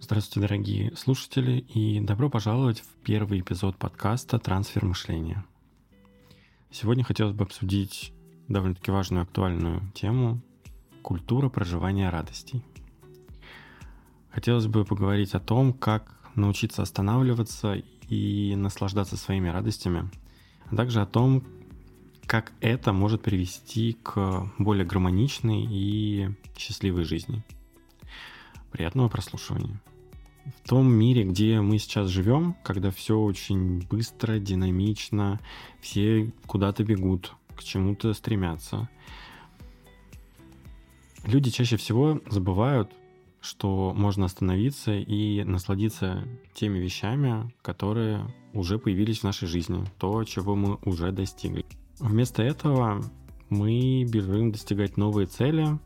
Здравствуйте, дорогие слушатели, и добро пожаловать в первый эпизод подкаста «Трансфер мышления». Сегодня хотелось бы обсудить довольно-таки важную актуальную тему – культура проживания радостей. Хотелось бы поговорить о том, как научиться останавливаться и наслаждаться своими радостями, а также о том, как это может привести к более гармоничной и счастливой жизни. Приятного прослушивания. В том мире, где мы сейчас живем, когда все очень быстро, динамично, все куда-то бегут, к чему-то стремятся, люди чаще всего забывают, что можно остановиться и насладиться теми вещами, которые уже появились в нашей жизни, то, чего мы уже достигли. Вместо этого мы бежим достигать новые цели,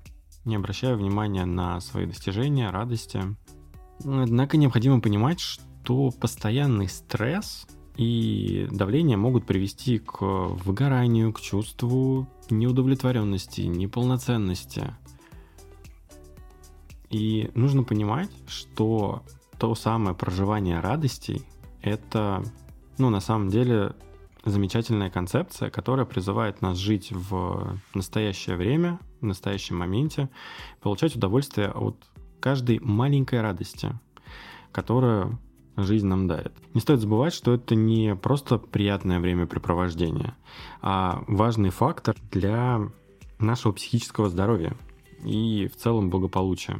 не обращая внимания на свои достижения, радости. Однако необходимо понимать, что постоянный стресс и давление могут привести к выгоранию, к чувству неудовлетворенности, неполноценности. И нужно понимать, что то самое проживание радостей — это, ну, на самом деле, замечательная концепция, которая призывает нас жить в настоящее время, в настоящем моменте, получать удовольствие от каждой маленькой радости, которую жизнь нам дает. Не стоит забывать, что это не просто приятное времяпрепровождение, а важный фактор для нашего психического здоровья и в целом благополучия.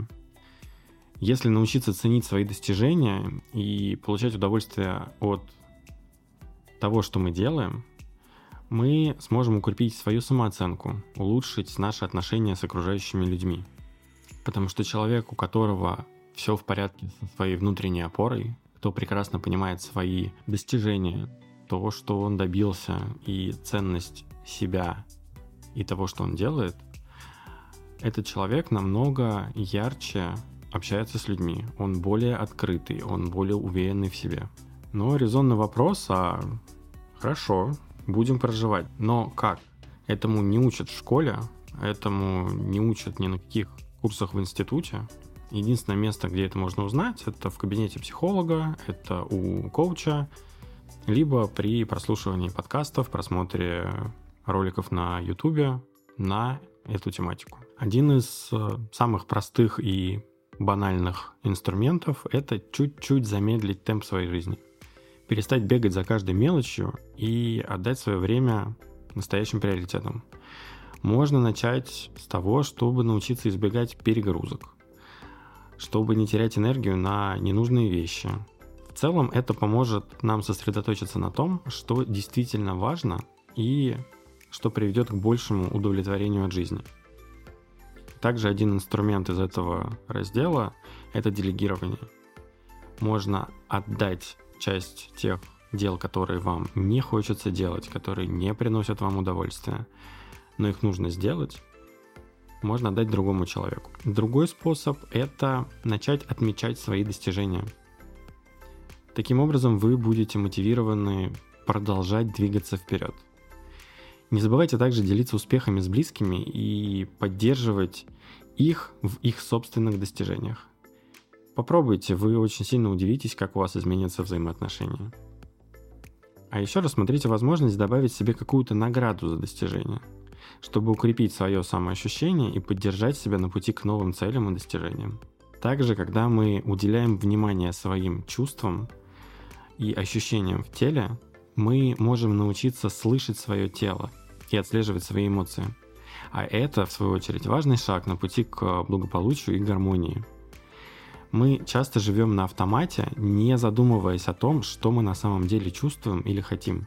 Если научиться ценить свои достижения и получать удовольствие от того, что мы делаем, мы сможем укрепить свою самооценку, улучшить наши отношения с окружающими людьми. Потому что человек, у которого все в порядке со своей внутренней опорой, кто прекрасно понимает свои достижения, то, что он добился, и ценность себя и того, что он делает, этот человек намного ярче общается с людьми, он более открытый, он более уверенный в себе. Но резонный вопрос, а хорошо, будем проживать. Но как? Этому не учат в школе, этому не учат ни на каких курсах в институте. Единственное место, где это можно узнать, это в кабинете психолога, это у коуча, либо при прослушивании подкастов, просмотре роликов на YouTube на эту тематику. Один из э, самых простых и банальных инструментов – это чуть-чуть замедлить темп своей жизни перестать бегать за каждой мелочью и отдать свое время настоящим приоритетам. Можно начать с того, чтобы научиться избегать перегрузок, чтобы не терять энергию на ненужные вещи. В целом это поможет нам сосредоточиться на том, что действительно важно и что приведет к большему удовлетворению от жизни. Также один инструмент из этого раздела – это делегирование. Можно отдать часть тех дел, которые вам не хочется делать, которые не приносят вам удовольствия, но их нужно сделать, можно дать другому человеку. Другой способ – это начать отмечать свои достижения. Таким образом, вы будете мотивированы продолжать двигаться вперед. Не забывайте также делиться успехами с близкими и поддерживать их в их собственных достижениях. Попробуйте, вы очень сильно удивитесь, как у вас изменятся взаимоотношения. А еще рассмотрите возможность добавить себе какую-то награду за достижение, чтобы укрепить свое самоощущение и поддержать себя на пути к новым целям и достижениям. Также, когда мы уделяем внимание своим чувствам и ощущениям в теле, мы можем научиться слышать свое тело и отслеживать свои эмоции. А это, в свою очередь, важный шаг на пути к благополучию и гармонии – мы часто живем на автомате, не задумываясь о том, что мы на самом деле чувствуем или хотим.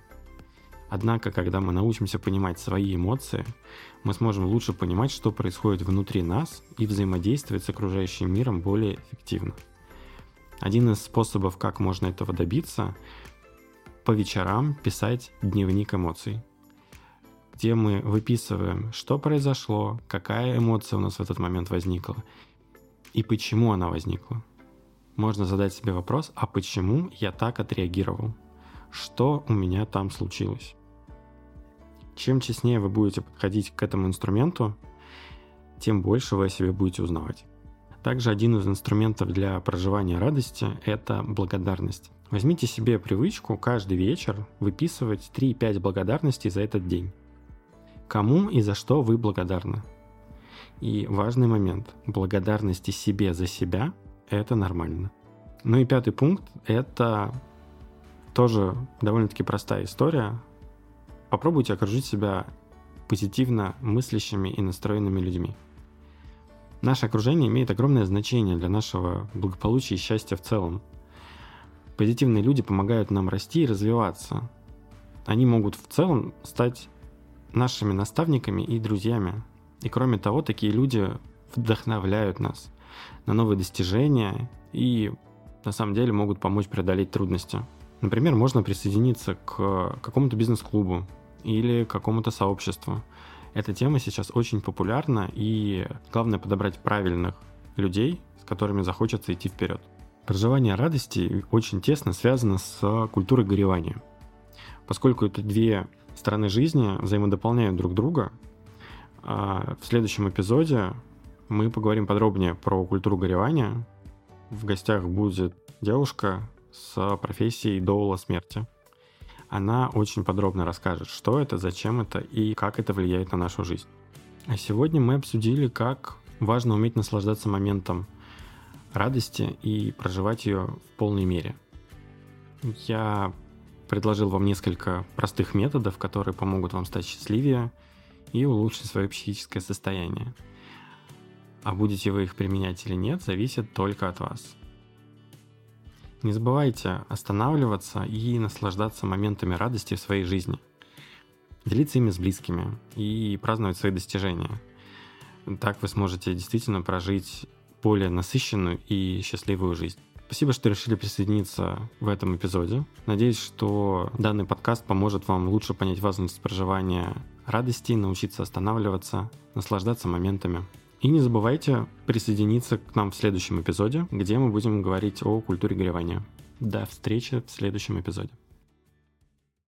Однако, когда мы научимся понимать свои эмоции, мы сможем лучше понимать, что происходит внутри нас и взаимодействовать с окружающим миром более эффективно. Один из способов, как можно этого добиться, по вечерам писать дневник эмоций, где мы выписываем, что произошло, какая эмоция у нас в этот момент возникла, и почему она возникла. Можно задать себе вопрос, а почему я так отреагировал? Что у меня там случилось? Чем честнее вы будете подходить к этому инструменту, тем больше вы о себе будете узнавать. Также один из инструментов для проживания радости – это благодарность. Возьмите себе привычку каждый вечер выписывать 3-5 благодарностей за этот день. Кому и за что вы благодарны? И важный момент – благодарности себе за себя – это нормально. Ну и пятый пункт – это тоже довольно-таки простая история. Попробуйте окружить себя позитивно мыслящими и настроенными людьми. Наше окружение имеет огромное значение для нашего благополучия и счастья в целом. Позитивные люди помогают нам расти и развиваться. Они могут в целом стать нашими наставниками и друзьями. И кроме того, такие люди вдохновляют нас на новые достижения и на самом деле могут помочь преодолеть трудности. Например, можно присоединиться к какому-то бизнес-клубу или какому-то сообществу. Эта тема сейчас очень популярна, и главное подобрать правильных людей, с которыми захочется идти вперед. Проживание радости очень тесно связано с культурой горевания. Поскольку это две стороны жизни взаимодополняют друг друга, а в следующем эпизоде мы поговорим подробнее про культуру горевания. В гостях будет девушка с профессией доула смерти. Она очень подробно расскажет, что это, зачем это и как это влияет на нашу жизнь. А сегодня мы обсудили, как важно уметь наслаждаться моментом радости и проживать ее в полной мере. Я предложил вам несколько простых методов, которые помогут вам стать счастливее и улучшить свое психическое состояние. А будете вы их применять или нет, зависит только от вас. Не забывайте останавливаться и наслаждаться моментами радости в своей жизни. Делиться ими с близкими и праздновать свои достижения. Так вы сможете действительно прожить более насыщенную и счастливую жизнь. Спасибо, что решили присоединиться в этом эпизоде. Надеюсь, что данный подкаст поможет вам лучше понять важность проживания радости, научиться останавливаться, наслаждаться моментами. И не забывайте присоединиться к нам в следующем эпизоде, где мы будем говорить о культуре горевания. До встречи в следующем эпизоде.